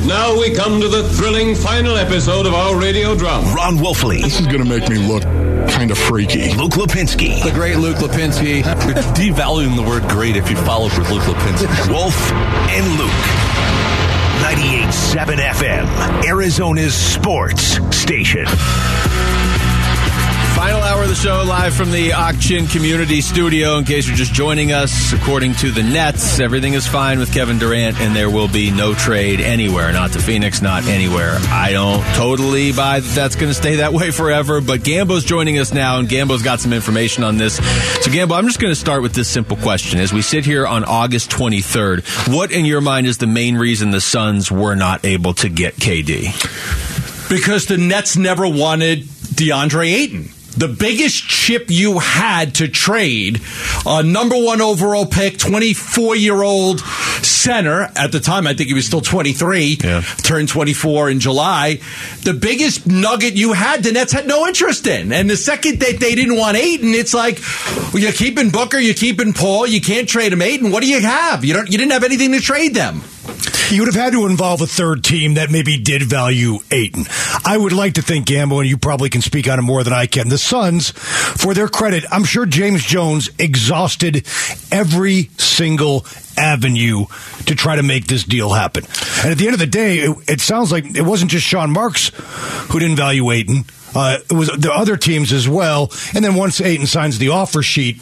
And now we come to the thrilling final episode of our radio drama. Ron Wolfley. This is going to make me look kind of freaky. Luke Lipinski. The great Luke Lipinski. You're devaluing the word great if you follow with Luke Lipinski. Wolf and Luke. 98.7 FM, Arizona's sports station. Final hour of the show, live from the Ak-Chin Community Studio. In case you're just joining us, according to the Nets, everything is fine with Kevin Durant, and there will be no trade anywhere. Not to Phoenix, not anywhere. I don't totally buy that that's going to stay that way forever, but Gambo's joining us now, and Gambo's got some information on this. So, Gambo, I'm just going to start with this simple question. As we sit here on August 23rd, what in your mind is the main reason the Suns were not able to get KD? Because the Nets never wanted DeAndre Ayton the biggest chip you had to trade a number one overall pick, 24 year old center at the time. I think he was still 23, yeah. turned 24 in July. The biggest nugget you had, the Nets had no interest in. And the second that they didn't want Ayton, it's like, well, you're keeping Booker, you're keeping Paul, you can't trade him Ayton, What do you have? You don't, you didn't have anything to trade them. You would have had to involve a third team that maybe did value Ayton. I would like to think, Gambo, and you probably can speak on it more than I can. The Suns, for their credit, I'm sure James Jones exhausted every single avenue to try to make this deal happen. And at the end of the day, it, it sounds like it wasn't just Sean Marks who didn't value Ayton. Uh, it was the other teams as well. And then once Ayton signs the offer sheet,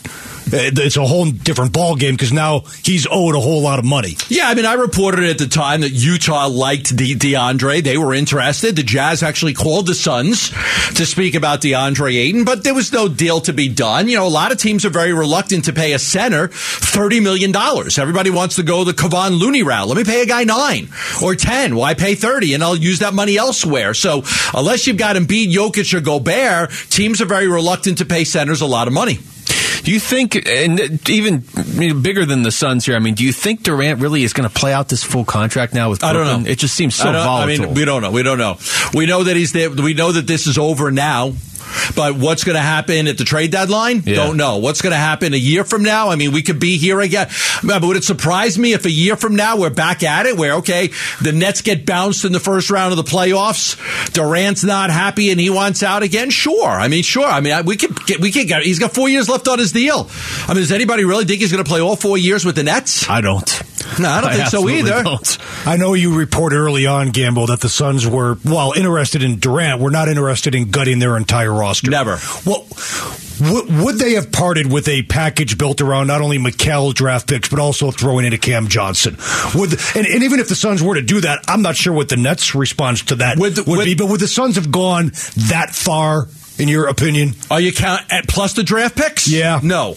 Uh, it's a whole different ball game because now he's owed a whole lot of money. Yeah, I mean, I reported at the time that Utah liked De- DeAndre. They were interested. The Jazz actually called the Suns to speak about DeAndre Ayton, but there was no deal to be done. You know, a lot of teams are very reluctant to pay a center thirty million dollars. Everybody wants to go the Kevon Looney route. Let me pay a guy nine or ten. Why pay thirty? And I'll use that money elsewhere. So unless you've got Embiid, Jokic, or Gobert, teams are very reluctant to pay centers a lot of money. Do you think, and even bigger than the Suns here? I mean, do you think Durant really is going to play out this full contract now with? Brooklyn? I don't know. It just seems so volatile. I mean, we don't know. We don't know. We know that he's there. We know that this is over now. But what's going to happen at the trade deadline? Yeah. Don't know. What's going to happen a year from now? I mean, we could be here again. But would it surprise me if a year from now we're back at it where, okay, the Nets get bounced in the first round of the playoffs. Durant's not happy and he wants out again? Sure. I mean, sure. I mean, we could get, we could get, he's got four years left on his deal. I mean, does anybody really think he's going to play all four years with the Nets? I don't. No, I don't I think so either. Don't. I know you reported early on, Gambo, that the Suns were, while interested in Durant, were not interested in gutting their entire roster. Never. Well, w- would they have parted with a package built around not only Mikal draft picks, but also throwing in a Cam Johnson? Would and, and, even if the Suns were to do that, I'm not sure what the Nets' response to that would, would, would be. But would the Suns have gone that far, in your opinion? Are you count at plus the draft picks? Yeah. No.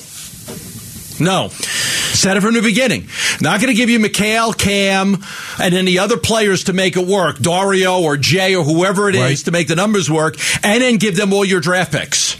No. Said it from the beginning. Not going to give you Mikal, Cam, and any other players to make it work, Dario or Jay or whoever it right. is to make the numbers work, and then give them all your draft picks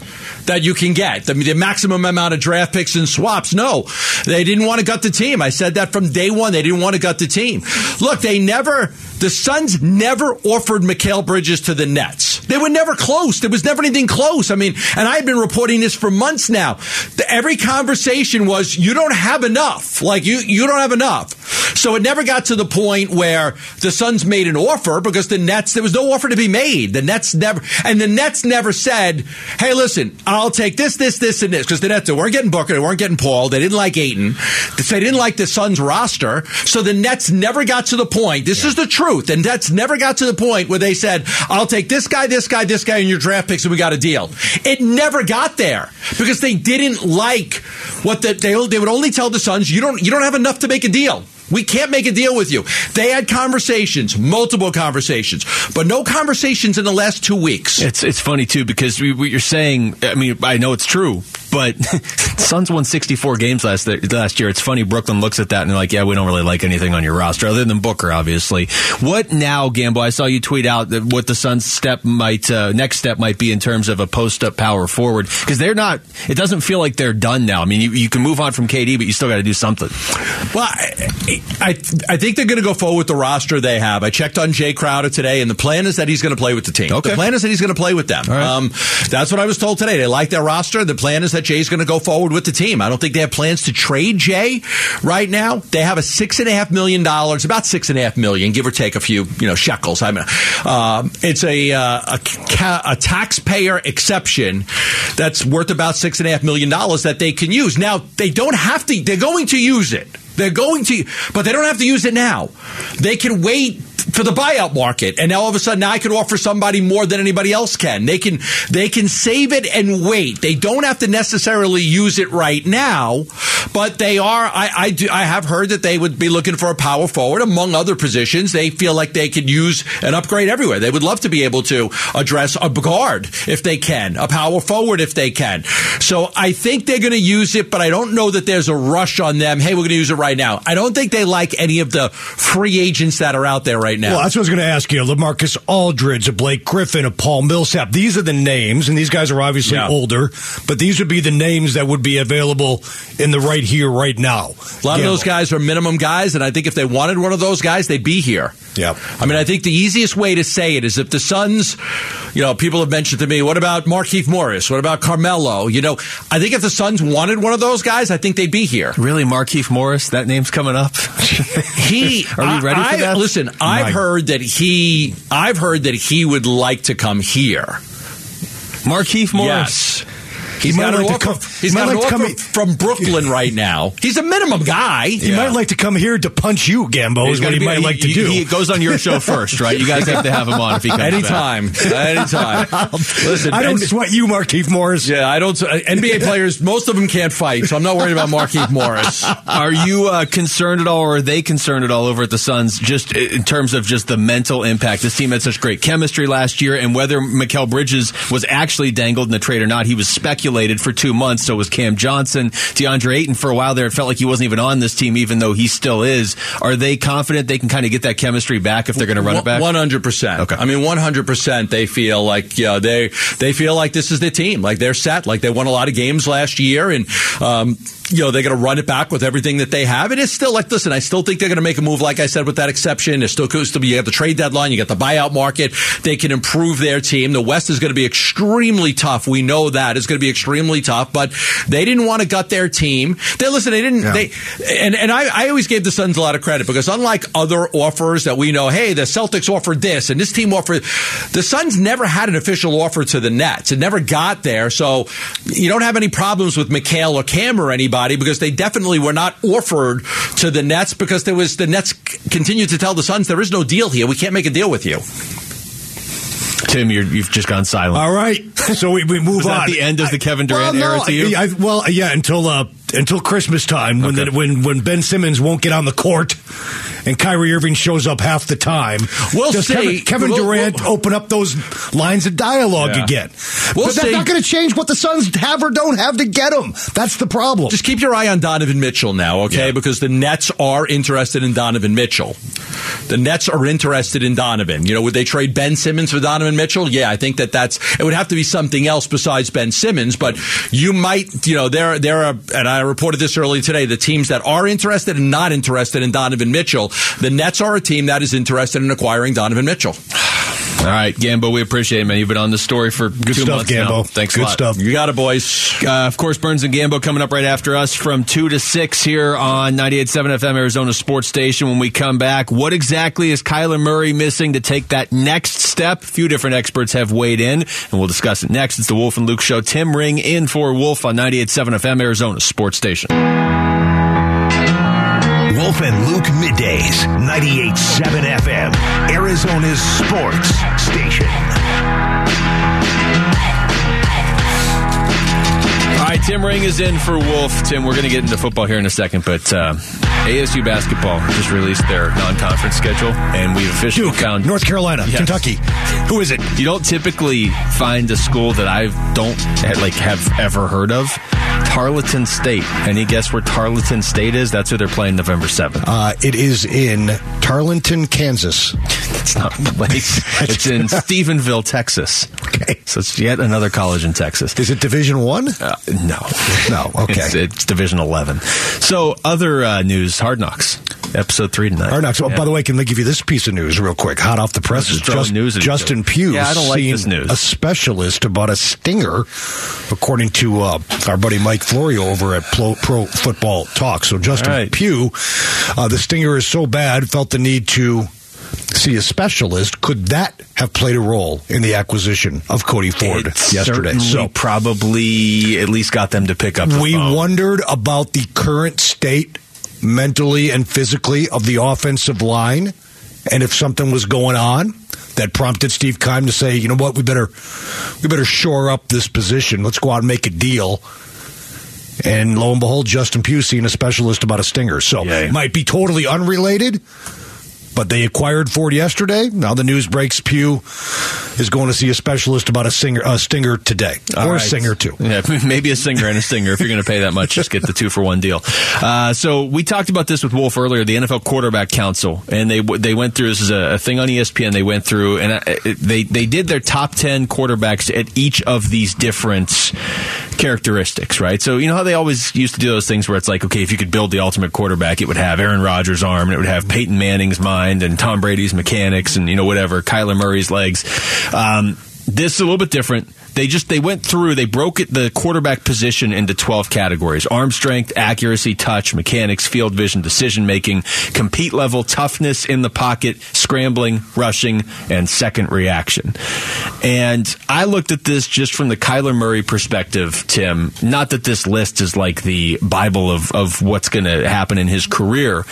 that you can get. The, the, maximum amount of draft picks and swaps. No, they didn't want to gut the team. I said that from day one. They didn't want to gut the team. Look, they never the Suns never offered Mikal Bridges to the Nets. They were never close. There was never anything close. I mean, and I've been reporting this for months now. Every conversation was, you don't have enough. Like, you, you don't have enough. So it never got to the point where the Suns made an offer because the Nets, there was no offer to be made. The Nets never, and the Nets never said, hey, listen, I'll take this, this, this, and this. Because the Nets, weren't getting Booker, they weren't getting Paul, they didn't like Ayton, they didn't like the Suns roster. So the Nets never got to the point, this yeah. is the truth. And that's never got to the point where they said, I'll take this guy, this guy, this guy in your draft picks and we got a deal. It never got there because they didn't like what the, they, they would only tell the Suns, you don't, you don't have enough to make a deal. We can't make a deal with you. They had conversations, multiple conversations, but no conversations in the last two weeks. It's it's funny too because what you're saying. I mean, I know it's true, but Suns won 64 games last last year. It's funny. Brooklyn looks at that and they're like, "Yeah, we don't really like anything on your roster other than Booker, obviously." What now, Gambo? I saw you tweet out that what the Suns' step might uh, next step might be in terms of a post up power forward because they're not. It doesn't feel like they're done now. I mean, you, you can move on from KD, but you still got to do something. Well, I, I, I think they're going to go forward with the roster they have. I checked on Jay Crowder today, and the plan is that he's going to play with the team. Okay. The plan is that he's going to play with them. Right. Um, that's what I was told today. They like their roster. The plan is that that Jay's going to go forward with the team. I don't think they have plans to trade Jay right now. They have a six and a half million dollars, about six and a half million, give or take a few, you know, shekels. I mean, uh, it's a, uh, a, ca- a taxpayer exception that's worth about six and a half million dollars that they can use. Now they don't have to. They're going to use it. They're going to, but they don't have to use it now. They can wait for the buyout market, and now all of a sudden, now I can offer somebody more than anybody else can. They can they can save it and wait. They don't have to necessarily use it right now, but they are. I I, do, I have heard that they would be looking for a power forward among other positions. They feel like they could use an upgrade everywhere. They would love to be able to address a guard if they can, a power forward if they can. So I think they're going to use it, but I don't know that there's a rush on them. Hey, we're going to use it right now. I don't think they like any of the free agents that are out there right now. Well, that's what I was going to ask you. Lamarcus Aldridge, a Blake Griffin, a Paul Millsap. These are the names, and these guys are obviously Yeah. older, but these would be the names that would be available in the right here, right now. A lot of those guys are minimum guys, and I think if they wanted one of those guys, they'd be here. Yep. I mean, I think the easiest way to say it is if the Suns, you know, people have mentioned to me, what about Markieff Morris? What about Carmelo? You know, I think if the Suns wanted one of those guys, I think they'd be here. Really, Markieff Morris? That name's coming up. He Are we ready for I- that? Listen, I've heard that he, I've heard that he would like to come here. Markieff Morris. Yes. He's might got like to come- he's he got might like to come- from Brooklyn right now. He's a minimum guy. He might like to come here to punch you, Gambo, He's is what he be- might like to he- do. He goes on your show first, right? You guys have to have him on if he comes back. Anytime. Anytime. Listen, I don't and- sweat you, Markieff Morris. Yeah, I don't. uh, NBA players, most of them can't fight, so I'm not worried about Markieff Morris. Are you uh, concerned at all, or are they concerned at all over at the Suns, just in terms of just the mental impact? This team had such great chemistry last year, and whether Mikal Bridges was actually dangled in the trade or not, he was for two months. So was Cam Johnson, DeAndre Ayton. For a while there, it felt like he wasn't even on this team, even though he still is. Are they confident they can kind of get that chemistry back if they're going to run it back? One hundred percent. Okay. I mean, one hundred percent. They feel like yeah, they they feel like this is the team. Like they're set. Like they won a lot of games last year, and um, you know they're going to run it back with everything that they have. And it's still like, listen, I still think they're going to make a move. Like I said, with that exception, there's still still be you got the trade deadline, you got the buyout market. They can improve their team. The West is going to be extremely tough. We know that it's going to be extremely tough. But they didn't want to gut their team. They listen. They didn't. They and and I, I always gave the Suns a lot of credit because unlike other offers that we know, hey, the Celtics offered this and this team offered, the Suns never had an official offer to the Nets. It never got there. So you don't have any problems with Mikal or Cam or anybody because they definitely were not offered to the Nets because there was the Nets continued to tell the Suns there is no deal here. We can't make a deal with you. Tim, you're, you've just gone silent. All right, so we, we move Was that on. the end of the Kevin well, Durant no, era to you? I, I- well, yeah, until uh, until Christmas time when Okay. the, when when Ben Simmons won't get on the court and Kyrie Irving shows up half the time. We'll Does see. Kevin, Kevin We'll- Durant we'll- open up those lines of dialogue Yeah. again? We'll but that's not going to change what the Suns have or don't have to get them. That's the problem. Just keep your eye on Donovan Mitchell now, okay? Because the Nets are interested in Donovan Mitchell. The Nets are interested in Donovan. You know, would they trade Ben Simmons for Donovan Mitchell? Yeah, I think that that's it would have to be something else besides Ben Simmons. But you might, you know, there there are, and I reported this earlier today. The teams that are interested and not interested in Donovan Mitchell. The Nets are a team that is interested in acquiring Donovan Mitchell. All right, Gambo, we appreciate it, man. You've been on the story for Good two stuff, months now. Gambo. Thanks a Good stuff. You got it, boys. Uh, of course, Burns and Gambo coming up right after us from 2 to 6 here on 98.7 FM Arizona Sports Station. When we come back, what exactly is Kyler Murray missing to take that next step? A few different experts have weighed in, and we'll discuss it next. It's the Wolf and Luke Show. Tim Ring in for Wolf on 98.7 FM Arizona Sports Station. Wolf and Luke middays, 98.7 FM, Arizona's sports station. All right, Tim Ring is in for Wolf. Tim, we're going to get into football here in a second, but uh, ASU basketball just released their non-conference schedule, and we've officially Duke, found North Carolina, Yes. Kentucky. Who is it? You don't typically find a school that I don't like have ever heard of. Tarleton State. Any guess where Tarleton State is? That's who they're playing November seventh. Uh, it is in Tarleton, Kansas. It's not the place. it's in Stephenville, Texas. Okay. So it's yet another college in Texas. Is it Division One? Uh, no, No, okay. It's, it's Division Eleven. So other uh, news: Hard Knocks. episode three tonight. Or not. So, Yeah. By the way, can they give you this piece of news real quick? Hot off the presses. Just news Justin. Pugh Yeah, I don't like seen this news. a specialist about a stinger, according to uh, our buddy Mike Florio over at Pro, Pro Football Talk. So Justin right. Pugh, uh, the stinger is so bad, felt the need to see a specialist. Could that have played a role in the acquisition of Cody Ford It yesterday? So probably at least got them to pick up. The we phone. wondered about the current state mentally and physically of the offensive line and if something was going on that prompted Steve Keim to say, you know what, we better we better shore up this position. Let's go out and make a deal. And lo and behold, Justin Pugh seeing a specialist about a stinger. So Yay. might be totally unrelated. But they acquired Ford yesterday. Now the news breaks Pugh is going to see a specialist about a singer, a stinger today, All or a singer too. Yeah, maybe a singer and a stinger. If you're going to pay that much, just get the two for one deal. Uh, so we talked about this with Wolf earlier, the NFL Quarterback Council, and they they went through. This is a, a thing on ESPN. They went through and it- they they did their top ten quarterbacks at each of these different characteristics, right? So you know how they always used to do those things where it's like, okay, if you could build the ultimate quarterback, it would have Aaron Rodgers' arm, and it would have Peyton Manning's mind, and Tom Brady's mechanics, and you know whatever, Kyler Murray's legs. Um, this is a little bit different. They just they went through. They broke it the quarterback position into twelve categories: arm strength, accuracy, touch, mechanics, field vision, decision making, compete level, toughness in the pocket, scrambling, rushing, and second reaction. And I looked at this just from the Kyler Murray perspective, Tim. Not that this list is like the Bible of, of what's going to happen in his career,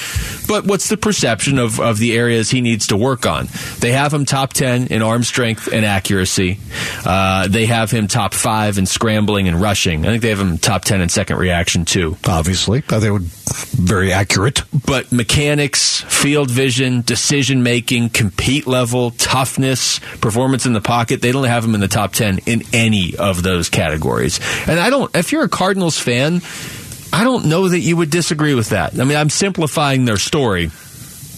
but what's the perception of, of the areas he needs to work on? They have him top 10 in arm strength and accuracy. Uh, they have him top five in scrambling and rushing. I think they have him top 10 in second reaction, too. Obviously, they would very accurate. But mechanics, field vision, decision making, compete level, toughness, performance in the pocket, they don't have him in the top 10 in any of those categories. And I don't, if you're a Cardinals fan, I don't know that you would disagree with that. I mean, I'm simplifying their story.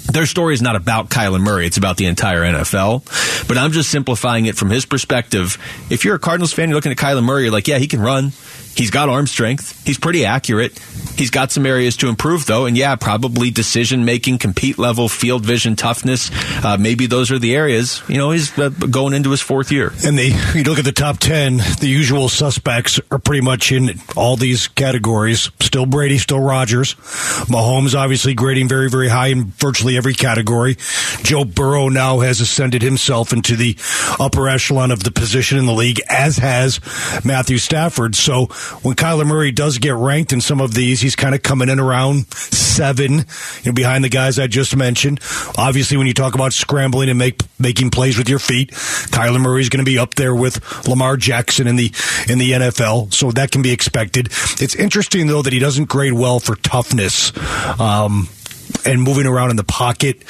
Their story is not about Kyler Murray. It's about the entire NFL. But I'm just simplifying it from his perspective. If you're a Cardinals fan, you're looking at Kyler Murray, you're like, yeah, he can run. He's got arm strength. He's pretty accurate. He's got some areas to improve, though. And yeah, probably decision making, compete level, field vision, toughness. Uh, maybe those are the areas. You know, he's uh, going into his fourth year. And the you look at the top ten, the usual suspects are pretty much in all these categories. Still Brady, still Rodgers. Mahomes obviously grading very, very high in virtually every category. Joe Burrow now has ascended himself into the upper echelon of the position in the league, as has Matthew Stafford. So when Kyler Murray does get ranked in some of these, he's kind of coming in around seven, you know, behind the guys I just mentioned. Obviously, when you talk about scrambling and make making plays with your feet, Kyler Murray's going to be up there with Lamar Jackson in the in the NFL, so that can be expected. It's interesting though that he doesn't grade well for toughness. Um, and moving around in the pocket.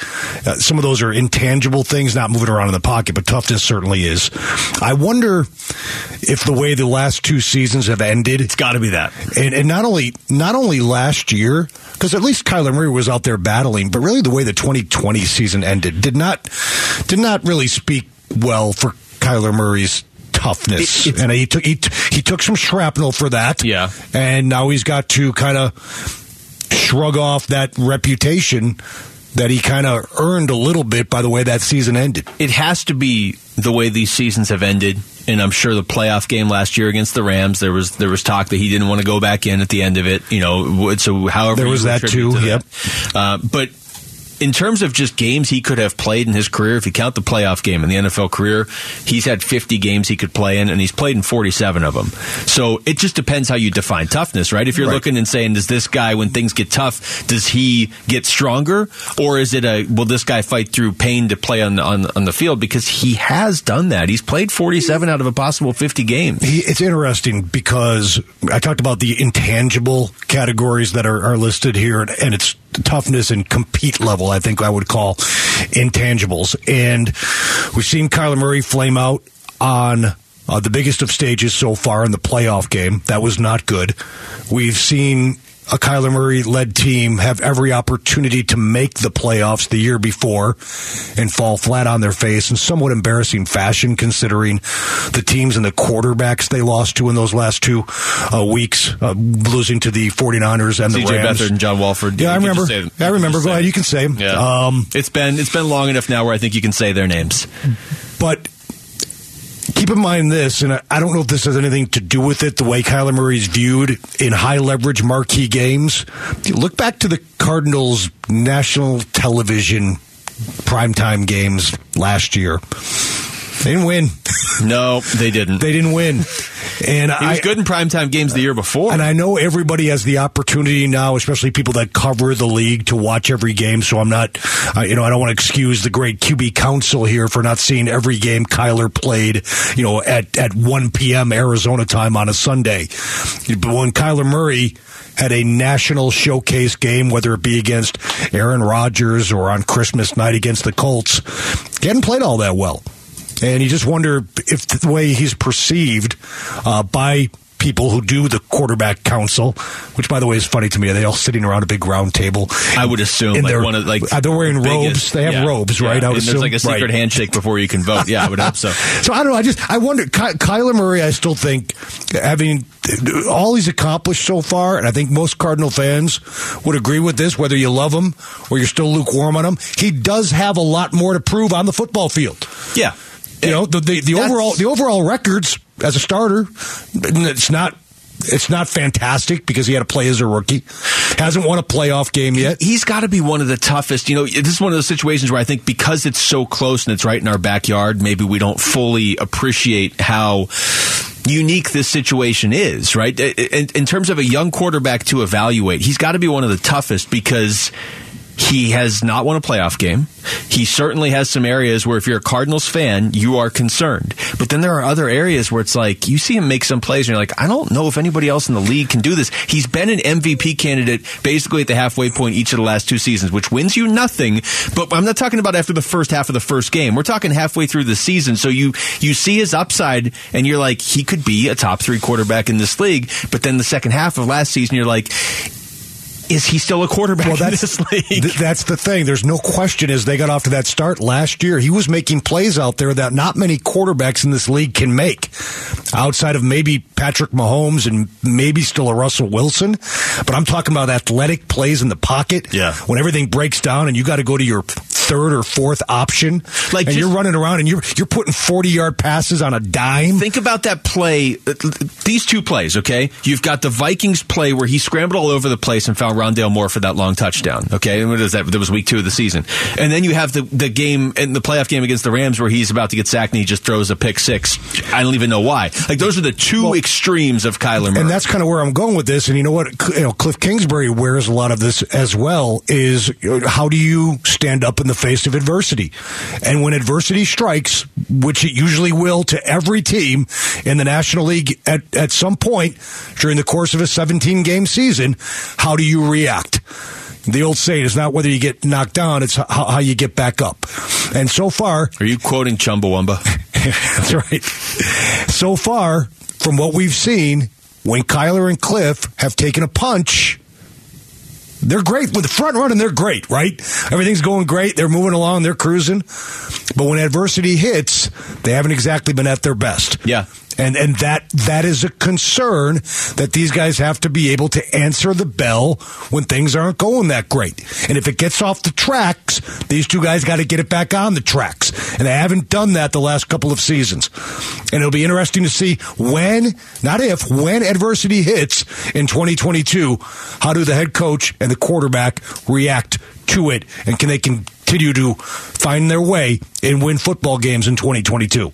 Uh, some of those are intangible things, not moving around in the pocket, but toughness certainly is. I wonder if the way the last two seasons have ended, It's got to be that. and, and not only not only last year, because at least Kyler Murray was out there battling, but really the way the 2020 season ended did not did not really speak well for Kyler Murray's toughness. It- and he took he, he took some shrapnel for that. Yeah. and now he's got to kind of shrug off that reputation that he kind of earned a little bit by the way that season ended. it has to be the way these seasons have ended. And I'm sure the playoff game last year against the Rams, there was there was talk that he didn't want to go back in at the end of it. You know, so however There was that too, to yep. that. Uh, but in terms of just games he could have played in his career, if you count the playoff game in the NFL career, he's had 50 games he could play in, and he's played in 47 of them. So it just depends how you define toughness, right? If you're Right. looking and saying, does this guy, when things get tough, does he get stronger, or is it a will this guy fight through pain to play on on, on the field? Because he has done that. He's played 47 out of a possible 50 games. It's interesting because I talked about the intangible categories that are, are listed here, and it's toughness and compete level. I think I would call intangibles, and we've seen Kyler Murray flame out on. Uh, the biggest of stages so far in the playoff game. That was not good. We've seen a Kyler Murray led team have every opportunity to make the playoffs the year before and fall flat on their face in somewhat embarrassing fashion considering the teams and the quarterbacks they lost to in those last two uh, weeks, uh, losing to the 49ers and the CJ Rams. Beathard and John Wolford. Yeah, I remember. say- I remember. Go ahead. You can say them. Yeah. Um, it's been it's been long enough now where I think you can say their names. But keep in mind this, and I- don't know if this has anything to do with it, the way Kyler Murray's viewed in high leverage marquee games. Look back to the Cardinals' national television primetime games last year. They didn't win. No, they didn't. They didn't win. And he I, was good in primetime games the year before. and I know everybody has the opportunity now, especially people that cover the league, to watch every game. So I'm not, uh, you know, I don't want to excuse the great QB council here for not seeing every game Kyler played, you know, at, at 1 p.m. Arizona time on a Sunday. But when Kyler Murray had a national showcase game, whether it be against Aaron Rodgers or on Christmas night against the Colts, he hadn't played all that well. And you just wonder if the way he's perceived uh, by people who do the quarterback council, which by the way is funny to me. Are they all sitting around a big round table? I would assume like their- one of like are wearing the robes? biggest- They have yeah, robes, yeah. right? I would and there's like a assume- secret right. handshake before you can vote. Yeah, I would hope so. So I don't know. I just I wonder. Ky- Kyler Murray, I still think having all he's accomplished so far, and I think most Cardinal fans would agree with this, whether you love him or you're still lukewarm on him. He does have a lot more to prove on the football field. Yeah, You know the the, the overall the overall records as a starter, it's not. It's not fantastic because he had to play as a rookie. Hasn't won a playoff game yet. he's got to be one of the toughest. You know, this is one of those situations where I think because it's so close and it's right in our backyard, maybe we don't fully appreciate how unique this situation is, right? In, in terms of a young quarterback to evaluate, he's got to be one of the toughest because he has not won a playoff game. He certainly has some areas where if you're a Cardinals fan, you are concerned. But then there are other areas where it's like you see him make some plays and you're like, I don't know if anybody else in the league can do this. He's been an MVP candidate basically at the halfway point each of the last two seasons, which wins you nothing. But I'm not talking about after the first half of the first game. We're talking halfway through the season. So you you see his upside and you're like, he could be a top three quarterback in this league. But then the second half of last season, you're like, is he still a quarterback Well, in that's this league? th- that's the thing. There's no question as they got off to that start last year, he was making plays out there that not many quarterbacks in this league can make, outside of maybe Patrick Mahomes and maybe still a Russell Wilson. But I'm talking about athletic plays in the pocket. Yeah. when everything breaks down and you got to go to your third or fourth option, Like, and just- you're running around and you're you're putting 40 yard passes on a dime. Think about that play. These two plays, okay? You've got the Vikings play where he scrambled all over the place and found Rondale Moore for that long touchdown. Okay, and what is that? That was week two of the season. And then you have the the game and the playoff game against the Rams where he's about to get sacked and he just throws a pick six. I don't even know why. Like those are the two extremes of Kyler Murray. And that's kind of where I'm going with this. And you know what? You know, Cliff Kingsbury wears a lot of this as well. Is how do you stand up in the face of adversity? And when adversity strikes, which it usually will to every team in the National League at, at some point during the course of a 17 game season, how do you react? The old saying is not whether you get knocked down, it's how, how you get back up. And so far, are you quoting Chumbawamba? that's right. So far, from what we've seen, when Kyler and Cliff have taken a punch, they're great. With the front running, they're great, right? Everything's going great. They're moving along. They're cruising. But when adversity hits, they haven't exactly been at their best. Yeah. And and that that is a concern that these guys have to be able to answer the bell when things aren't going that great. And if it gets off the tracks, these two guys got to get it back on the tracks. And they haven't done that the last couple of seasons. And it'll be interesting to see when, not if, when adversity hits in 2022, how do the head coach and the quarterback react to it and can they continue to find their way and win football games in 2022?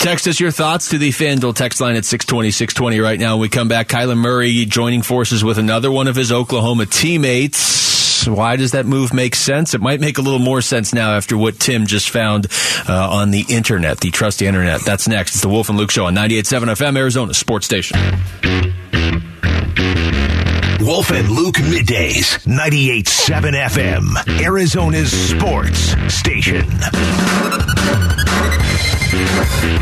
Text us your thoughts to the FanDuel text line at 620, 620 right now. When we come back, Kyler Murray joining forces with another one of his Oklahoma teammates. Why does that move make sense? It might make a little more sense now after what Tim just found uh, on the internet, the trusty internet. That's next. It's the Wolf and Luke Show on 98.7 FM, Arizona Sports Station. Wolf and Luke middays, 98.7 FM, Arizona's sports station. Música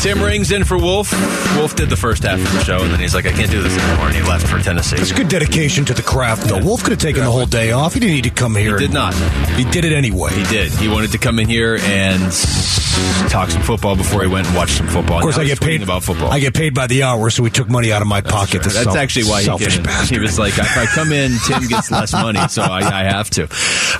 Tim Ring's in for Wolf. Wolf did the first half of the show, and then he's like, I can't do this anymore, and he left for Tennessee. It's good dedication to the craft, though. Wolf could have taken the whole day off. He didn't need to come here. He did not. He did it anyway. He did. He wanted to come in here and talk some football before he went and watched some football. Of course, I get paid about football. I get paid by the hour, so he took money out of my pocket. That's, actually why he came in. He was like, if I come in, Tim gets less money, so I, I have to.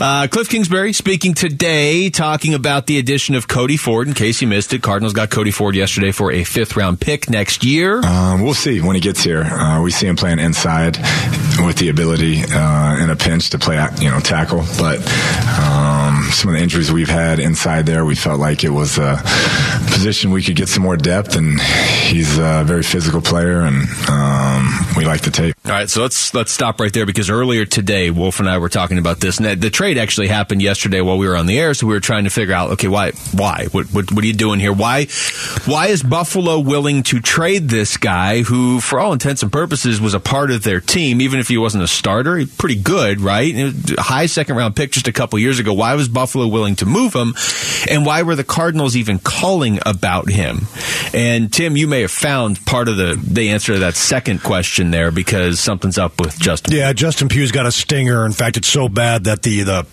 Uh, Cliff Kingsbury speaking today, talking about the addition of Cody Ford. In case you missed it, Cardinals got Cody Ford yesterday for a fifth round pick next year. Um, we'll see when he gets here. Uh, we see him playing inside with the ability uh, in a pinch to play, you know, tackle. But um, some of the injuries we've had inside there, we felt like it was a position we could get some more depth. And he's a very physical player, and um, we like the tape. All right, so let's let's stop right there because earlier today, Wolf and I were talking about this. And the trade actually happened yesterday while we were on the air, so we were trying to figure out, okay, why, why, what, what, what are you doing here? Why, why is Buffalo willing to trade this guy who, for all intents and purposes, was a part of their team, even if he wasn't a starter? Pretty good, right? High second round pick just a couple years ago. Why was Buffalo willing to move him, and why were the Cardinals even calling about him? And Tim, you may have found part of the the answer to that second question there because something's up with Justin. Yeah, Justin Pugh's got a stinger. In fact, it's so bad that the the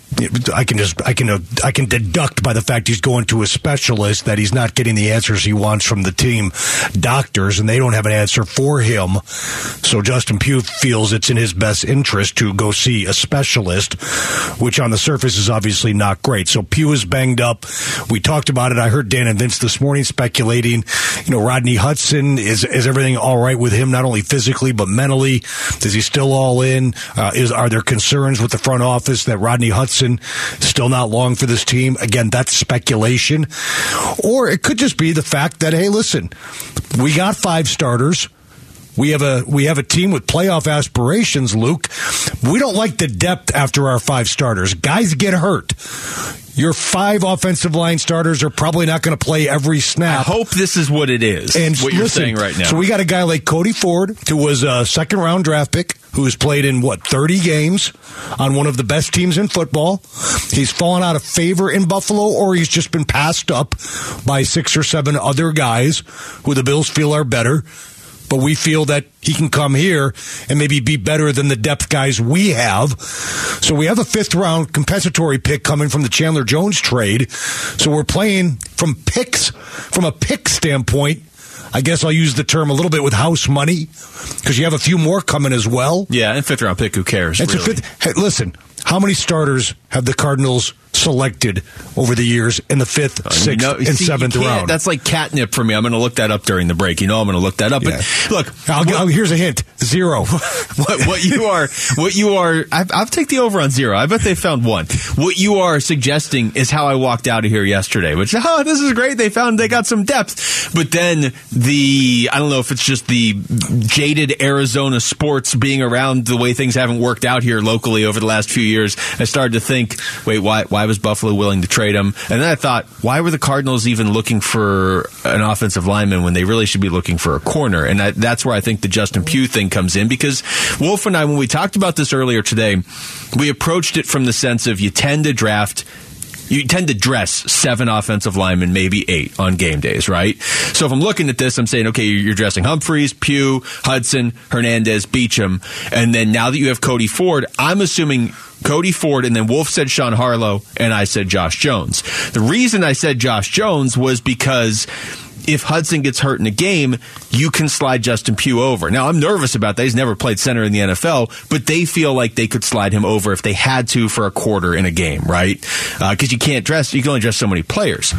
I can just I can uh, I can deduct by the fact he's going to a specialist that he's not getting the answers he wants from the team doctors, and they don't have an answer for him. So Justin Pugh feels it's in his best interest to go see a specialist, which on the surface is obviously not great. So Pugh is banged up. We talked about it. I heard Dan and Vince this morning speculating. You know, Rodney Hudson is is everything all right with him, not only physically but mentally? Is he still all in? Uh, is are there concerns with the front office that Rodney Hudson still not long for this team? Again, that's speculation, or it could just be the fact that hey, listen, we got five starters. We have a we have a team with playoff aspirations, Luke. We don't like the depth after our five starters. Guys get hurt. Your five offensive line starters are probably not going to play every snap. I hope this is what it is. And what you're saying right now. So we got a guy like Cody Ford, who was a second round draft pick, who has played in what thirty games on one of the best teams in football. He's fallen out of favor in Buffalo, or he's just been passed up by six or seven other guys who the Bills feel are better. But we feel that he can come here and maybe be better than the depth guys we have. So we have a fifth round compensatory pick coming from the Chandler Jones trade. So we're playing from picks, from a pick standpoint. I guess I'll use the term a little bit with house money because you have a few more coming as well. yeah, and fifth round pick. Who cares? It's really? a fifth. Hey, listen, how many starters have the Cardinals selected over the years in the fifth, You sixth, and see, seventh round? That's like catnip for me. I'm going to look that up during the break. You know, I'm going to look that up. Yeah. But look, I'll, what, I'll- here's a hint: zero. what, what you are, what you are, I, I'll take the over on zero. I bet they found one. What you are suggesting is how I walked out of here yesterday, which, oh, this is great. They found, they got some depth. But then the, I don't know if it's just the jaded Arizona sports being around the way things haven't worked out here locally over the last few years. I started to think, wait, why, why was Buffalo willing to trade him? And then I thought, why were the Cardinals even looking for an offensive lineman when they really should be looking for a corner? And that's where I think the Justin Pugh thing comes in because Wolf and I, when we talked about this earlier today, we approached it from the sense of you tend to draft you tend to dress seven offensive linemen, maybe eight on game days, right? So if I'm looking at this, I'm saying, okay, you're dressing Humphries, Pugh, Hudson, Hernandez, Beachum, and then now that you have Cody Ford, I'm assuming Cody Ford, and then Wolf said Sean Harlow, and I said Josh Jones. The reason I said Josh Jones was because if Hudson gets hurt in a game, you can slide Justin Pugh over. Now, I'm nervous about that. He's never played center in the NFL, but they feel like they could slide him over if they had to for a quarter in a game, right? Because you can't dress, you can only dress so many players.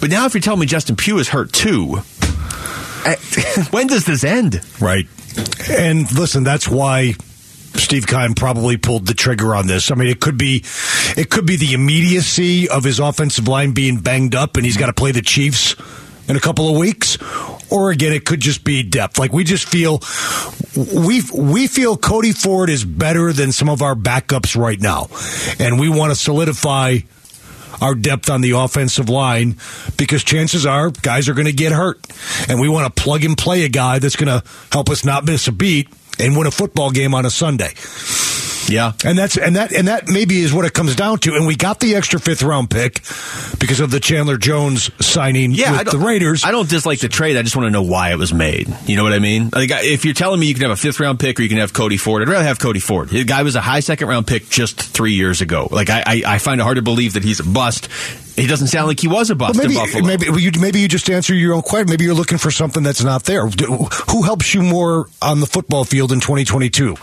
But now, if you're telling me Justin Pugh is hurt too, eh, when does this end? Right. And listen, that's why Steve Keim probably pulled the trigger on this. I mean, it could be, it could be the immediacy of his offensive line being banged up, and he's got to play the Chiefs in a couple of weeks. Or again, it could just be depth. Like we just feel, we we feel Cody Ford is better than some of our backups right now, and we want to solidify our depth on the offensive line because chances are guys are going to get hurt. And we want to plug and play a guy that's going to help us not miss a beat and win a football game on a Sunday. Yeah. And that's and that and that maybe is what it comes down to. And we got the extra fifth round pick because of the Chandler Jones signing Yeah, with the Raiders. I don't dislike the trade. I just want to know why it was made. You know what I mean? Like, if you're telling me you can have a fifth round pick or you can have Cody Ford, I'd rather have Cody Ford. The guy was a high second round pick just three years ago. Like, I, I, I find it hard to believe that he's a bust. He doesn't sound like he was a bust Well, in maybe Buffalo. maybe you maybe you just answer your own question. Maybe you're looking for something that's not there. Who helps you more on the football field in 2022?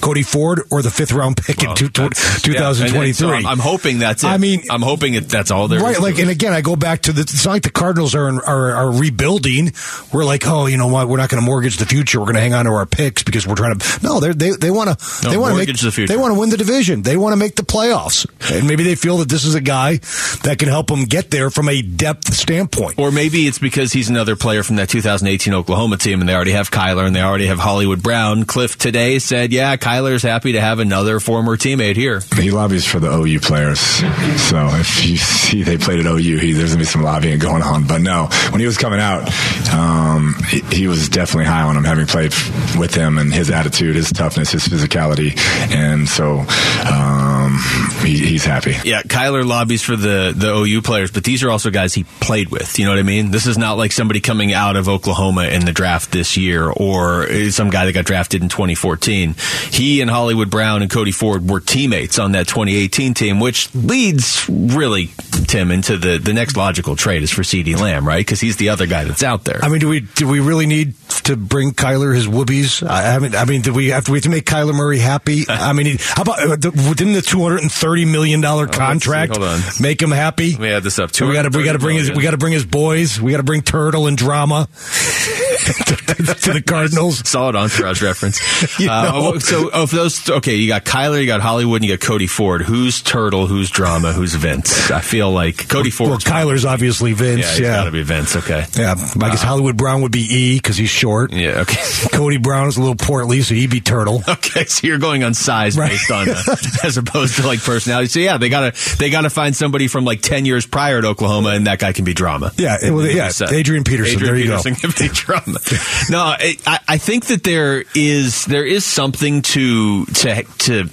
Cody Ford or the fifth round pick in two, That's- yeah, and- and 2023? so I'm, I'm hoping that's it. I mean- I'm hoping it, that's all there is Right, like, and again, I go back to the. It's not like the Cardinals are are, are rebuilding. We're like, oh, you know what? We're not going to mortgage the future. We're going to hang on to our picks because we're trying to. No, they're, they they want to No, they want to make mortgage the future. they want to win the division. They want to make the playoffs, and maybe they feel that this is a guy that can help them get there from a depth standpoint. Or maybe it's because he's another player from that 2018 Oklahoma team, and they already have Kyler and they already have Hollywood Brown. Cliff today said, "Yeah, Kyler's happy to have another former teammate here." He lobbies for the OU players. So if you see they played at OU, he, there's going to be some lobbying going on. But no, when he was coming out, um, he, he was definitely high on him, having played with him and his attitude, his toughness, his physicality. And so um, he, he's happy. Yeah, Kyler lobbies for the the OU players, but these are also guys he played with. You know what I mean? This is not like somebody coming out of Oklahoma in the draft this year, or some guy that got drafted in 2014. He and Hollywood Brown and Cody Ford were teammates on that 2018 team, which leads really Tim into the the next logical trade is for CeeDee Lamb, right? Because he's the other guy that's out there. I mean, do we do we really need to bring Kyler his whoobies? I, I mean, I mean, do we have to, we have to make Kyler Murray happy? I mean, how about uh, the, didn't the two hundred and thirty million dollar contract hold on. make him happy? Let me add this up. So we got to we got to bring his we got to bring his boys. We got to bring Turtle and drama to the Cardinals. Solid entourage reference. You Uh, know? so, of those, okay, you got Kyler, you got Hollywood, and you got Cody Ford. Who's Turtle? Who's Drama? Who's Vince? I feel like Cody Ford. Well, Kyler's obviously Vince. he's Yeah, got to be Vince. Okay. yeah. I guess Hollywood Brown would be E because he's short. Yeah. Okay. Cody Brown is a little portly, so he'd be Turtle. Okay. So you're going on size Right. based on, uh, as opposed to like personality. So yeah, they gotta they gotta find somebody from like ten years prior to Oklahoma, and that guy can be Drama. Yeah, And well, yeah. Adrian Peterson, Adrian there you go. Peterson can be Drama. no, I, I- I think that there is there is something to to to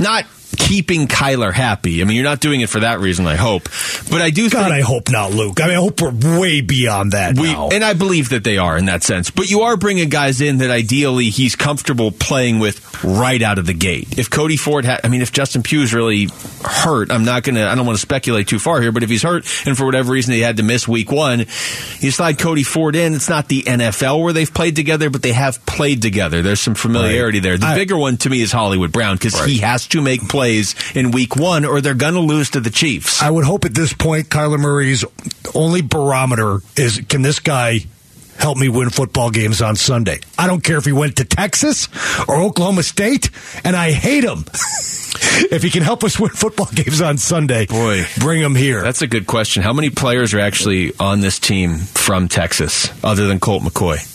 not keeping Kyler happy. I mean, you're not doing it for that reason. I hope, but I do. God, think I hope not, Luke. I mean, I hope we're way beyond that we, now. and I believe that they are in that sense. But you are bringing guys in that ideally he's comfortable playing with right out of the gate. If Cody Ford had, I mean, if Justin Pugh is really hurt, I'm not going to, I don't want to speculate too far here, but if he's hurt and for whatever reason he had to miss week one, you slide Cody Ford in. It's not the NFL where they've played together, but they have played together. There's some familiarity there. The I- bigger one to me is Hollywood Brown because he has to make plays in week one or they're going to lose to the Chiefs. I would hope at this point Kyler Murray's only barometer is can this guy help me win football games on Sunday? I don't care if he went to Texas or Oklahoma State, and I hate him. if he can help us win football games on Sunday, Boy. bring him here. That's a good question. How many players are actually on this team from Texas, other than Colt McCoy?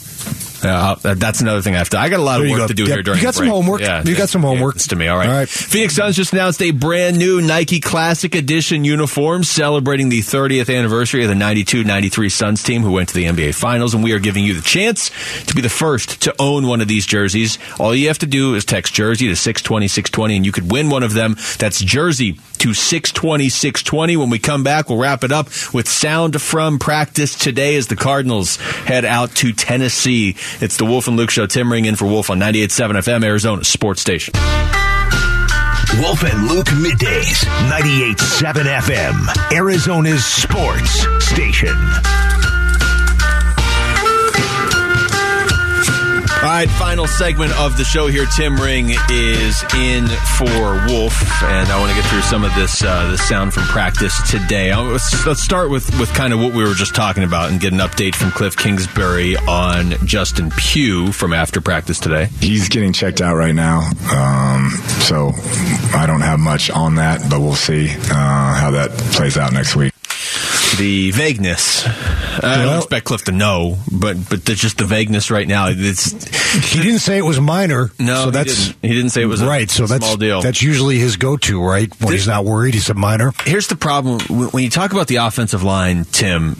Uh, that's another thing I have to. I got a lot There of work go. to do Yep. here during. You got the some break. homework. Yeah, You got some homework. It's to me. All right. All right. Phoenix Suns just announced a brand new Nike Classic Edition uniform celebrating the 30th anniversary of the 92-93 Suns team who went to the NBA Finals, and we are giving you the chance to be the first to own one of these jerseys. All you have to do is text jersey to 620 620, and you could win one of them. That's jersey to 620 620. When we come back, we'll wrap it up with sound from practice today as the Cardinals head out to Tennessee. It's the Wolf and Luke Show. Tim Ring in for Wolf on 98.7 FM, Arizona Sports Station. Wolf and Luke middays, 98.7 FM, Arizona's sports station. All right, final segment of the show here. Tim Ring is in for Wolf, and I want to get through some of this uh, sound from practice today. Uh, Let's, let's start with, with kind of what we were just talking about and get an update from Cliff Kingsbury on Justin Pugh from after practice today. He's getting checked out right now, um, so I don't have much on that, but we'll see uh, how that plays out next week. The vagueness. I don't expect Cliff to know, but but there's just the vagueness right now. It's he didn't say it was minor. no, so he that's didn't. he didn't say it was a right. So that's small deal. That's usually his go-to, right? When he's not worried, he's a minor. here's the problem when you talk about the offensive line, Tim.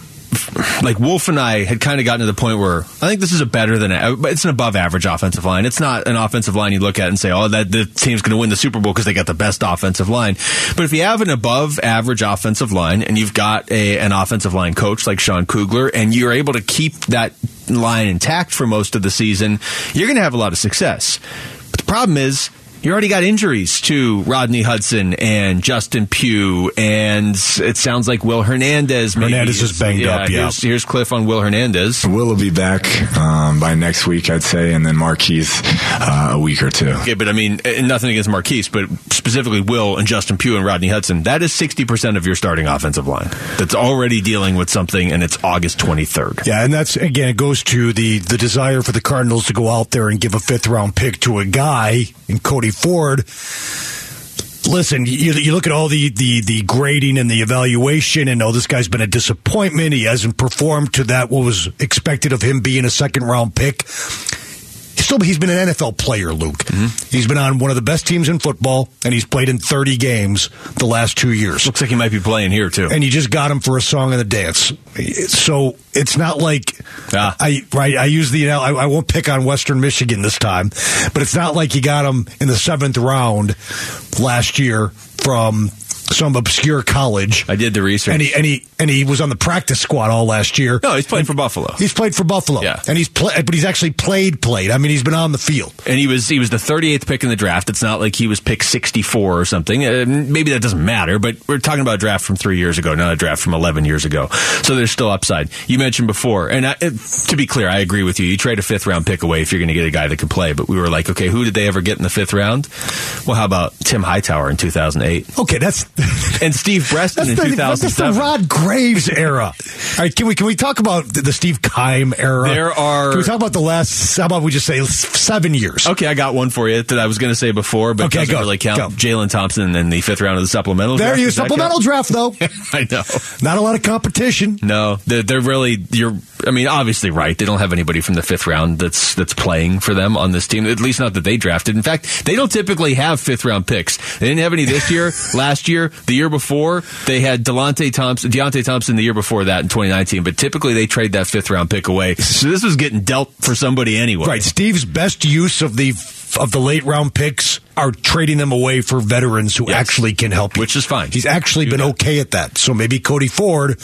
Like Wolf and I had kind of gotten to the point where I think this is a better than it's an above average offensive line. It's not an offensive line you look at and say, "Oh, that the team's going to win the Super Bowl because they got the best offensive line." But if you have an above average offensive line and you've got a an offensive line coach like Sean Kugler and you're able to keep that line intact for most of the season, you're going to have a lot of success. But the problem is you already got injuries to Rodney Hudson and Justin Pugh, and it sounds like Will Hernandez. Maybe. Hernandez is banged yeah, up. Yeah, here's, here's, Cliff on Will Hernandez. Will will be back um, by next week, I'd say, and then Maurkice uh, a week or two. Okay, but I mean, nothing against Maurkice, but specifically Will and Justin Pugh and Rodney Hudson. That is sixty percent of your starting offensive line. That's already dealing with something, and it's August twenty third. Yeah, and that's again it goes to the the desire for the Cardinals to go out there and give a fifth round pick to a guy in Cody Ford. Listen, you, you look at all the, the, the grading and the evaluation, and oh, this guy's been a disappointment. He hasn't performed to that what was expected of him being a second round pick still he's been an NFL player, Luke. Mm-hmm. He's been on one of the best teams in football, and he's played in 30 games the last two years. Looks like he might be playing here too. And you just got him for a song and a dance. So it's not like ah. I right. I use the I, I won't pick on Western Michigan this time, but it's not like you got him in the seventh round last year from some obscure college. I did the research, and he and he and he was on the practice squad all last year. No, he's played for Buffalo. He's played for Buffalo. Yeah, and he's played, but he's actually played played. I mean, he's been on the field. And he was he was the 38th pick in the draft. It's not like he was pick 64 or something. Uh, maybe that doesn't matter, but we're talking about a draft from three years ago, not a draft from 11 years ago. So there's still upside. You mentioned before, and I, to be clear, I agree with you. You trade a fifth round pick away if you're going to get a guy that can play. But we were like, okay, who did they ever get in the fifth round? Well, how about Tim Hightower in 2008? Okay, that's and Steve Breaston that's in 2007. That's the Rod Graves era. All right, can we can we talk about the, the Steve Keim era? There are. Can we talk about the last? How about we just say seven years? Okay, I got one for you that I was going to say before, but okay, doesn't go, really count. Jalen Thompson in the fifth round of the supplemental. There draft. you supplemental draft though. I know. Not a lot of competition. No, they're, they're really. You're. I mean, obviously, right. They don't have anybody from the fifth round that's that's playing for them on this team. At least not that they drafted. In fact, they don't typically have fifth round picks. They didn't have any this year. last year, the year before, they had Delonte Thompson, Deionte Thompson the year before that in 2019. But typically, they trade that fifth round pick away. So this was getting dealt for somebody anyway. Right. Steve's best use of the of the late round picks are trading them away for veterans who yes. actually can help you. Which is fine. He's actually been okay at that. So maybe Cody Ford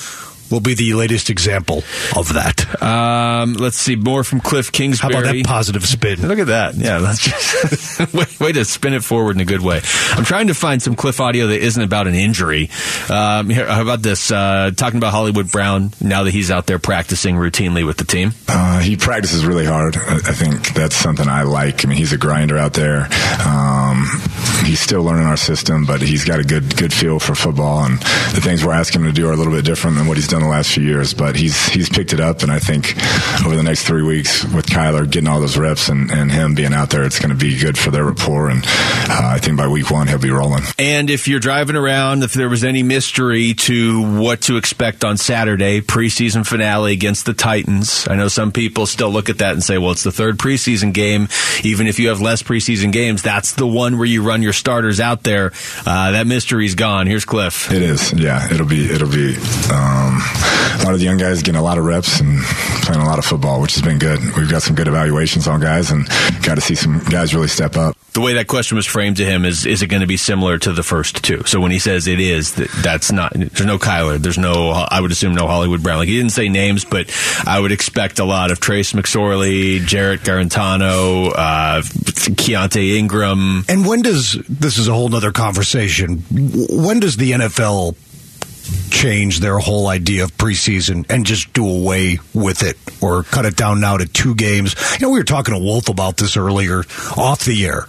will be the latest example of that. Um, let's see more from Cliff Kingsbury. How about that positive spin? Look at that. Yeah, that's just way, way, to spin it forward in a good way. I'm trying to find some Cliff audio that isn't about an injury. Um, here, how about this? Uh, talking about Hollywood Brown now that he's out there practicing routinely with the team. Uh, he practices really hard. I think that's something I like. I mean, he's a grinder out there. Um, he's still learning our system, but he's got a good good feel for football, and the things we're asking him to do are a little bit different than what he's done the last few years. But he's he's picked it up, and I think over the next three weeks with Kyler getting all those reps and, and him being out there, it's going to be good for their rapport. And uh, I think by week one he'll be rolling. And if you're driving around, if there was any mystery to what to expect on Saturday, preseason finale against the Titans, I know some people still look at that and say, well, it's the third preseason game. Even if you have less preseason games, that's the one where you run your starters out there. Uh, that mystery's gone. Here's Cliff. It is. Yeah, it'll be. It'll be. Um, a lot of the young guys getting a lot of reps and playing a lot of football, which has been good. We've got some good evaluations on guys and got to see some guys really step up. The way that question was framed to him is: Is it going to be similar to the first two? So when he says it is, that's not. There's no Kyler. There's no. I would assume no Hollywood Brown. Like he didn't say names, but I would expect a lot of Trace McSorley, Jarrett Guarantano, uh, Keaontay Ingram. And when does this is a whole other conversation? When does the NFL change their whole idea of preseason and just do away with it or cut it down now to two games. You know, we were talking to Wolf about this earlier off the air.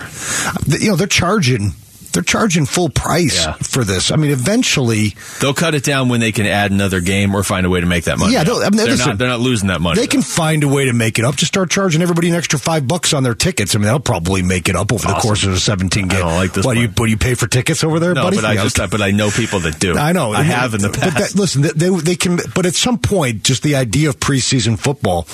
You know, they're charging they're charging full price yeah. for this. I mean, eventually they'll cut it down when they can add another game or find a way to make that money. Yeah, I mean, they're, listen, not, they're not losing that money. They can find a way to make it up. Just start charging everybody an extra five bucks on their tickets. I mean, they'll probably make it up over awesome. the course of the seventeen games. I don't like this. What do you, what, you pay for tickets over there, no, buddy? but I just, but I know people that do. I know. I have in the past. But that, listen, they they can. But at some point, just the idea of preseason football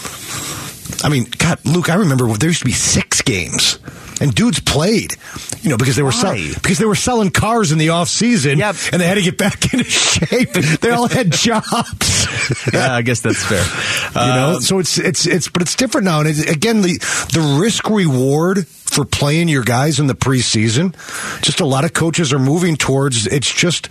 I mean, God, Luke, I remember there used to be six games. And dudes played, you know, because they were sell- because they were selling cars in the off season, Yep. and they had to get back into shape. they all had jobs. Yeah, I guess that's fair. you know Um, so it's it's it's but it's different now and again the the risk reward for playing your guys in the preseason just a lot of coaches are moving towards it's just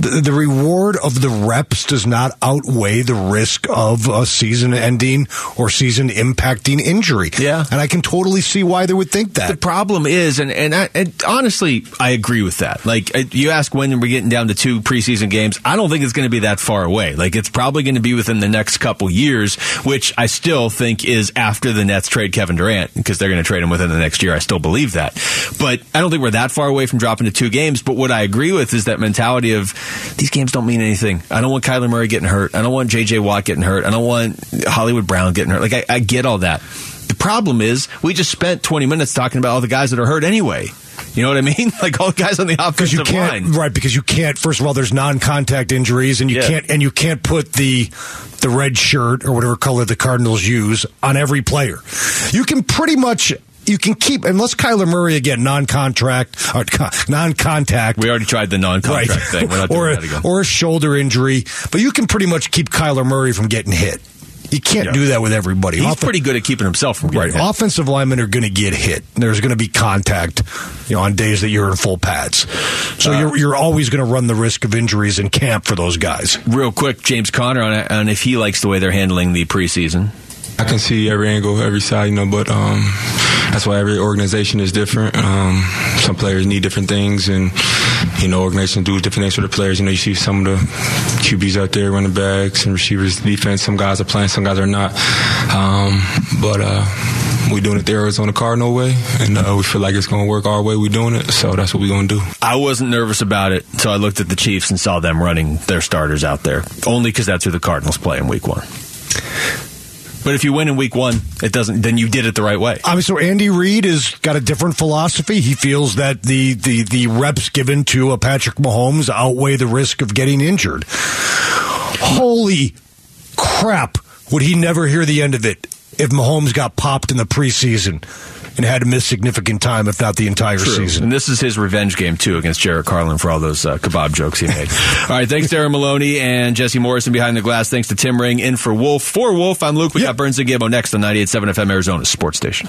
the, the reward of the reps does not outweigh the risk of a season ending or season impacting injury Yeah. and i can totally see why they would think that. The problem is, and and, I, and honestly, I agree with that. Like uh, you ask when we're getting down to two preseason games, I don't think it's going to be that far away. Like it's probably going to be within the next couple years, which I still think is after the Nets trade Kevin Durant because they're going to trade him within the next year. I still believe that, but I don't think we're that far away from dropping to two games. But what I agree with is that mentality of these games don't mean anything. I don't want Kyler Murray getting hurt. I don't want J.J. Watt getting hurt. I don't want Hollywood Brown getting hurt. Like I, I get all that. The problem is we just spent 20 minutes talking about all the guys that are hurt anyway. You know what I mean? Like all the guys on the because you offensive can't line. right because you can't first of all there's non-contact injuries and you Yeah. can't and you can't put the the red shirt or whatever color the Cardinals use on every player. You can pretty much you can keep unless Kyler Murray again non-contract or con- non-contact We already tried the non-contract thing. We're not doing or that again. or a shoulder injury, but you can pretty much keep Kyler Murray from getting hit. You can't Yeah. do that with everybody. He's Off- pretty good at keeping himself from Right. getting hit. Offensive linemen are going to get hit. There's going to be contact, you know, on days that you're in full pads. So Uh, you're you're always going to run the risk of injuries in camp for those guys. Real quick, James Conner on, on if he likes the way they're handling the preseason. I can see every angle, every side, you know, but um, that's why every organization is different. Um, some players need different things, and you know, organizations do different things for the players. You know, you see some of the QBs out there, running backs and receivers, defense. Some guys are playing, some guys are not. Um, but uh, we doing it the Arizona Cardinal way, and uh, we feel like it's going to work our way. We're doing it, so that's what we're going to do. I wasn't nervous about it until I looked at the Chiefs and saw them running their starters out there. Only because that's who the Cardinals play in Week One. But if you win in Week One, it doesn't. Then you did it the right way. So Andy Reid has got a different philosophy. He feels that the, the, the reps given to a Patrick Mahomes outweigh the risk of getting injured. Holy crap. Would he never hear the end of it if Mahomes got popped in the preseason and had to miss significant time, if not the entire season? And this is his revenge game too against Jared Carlin for all those uh, kebab jokes he made. all right, thanks Darren Maloney and Jesse Morrison behind the glass. Thanks to Tim Ring in for Wolf. For Wolf, I'm Luke. We got Burns and Gambo next on 98.7 FM Arizona Sports Station.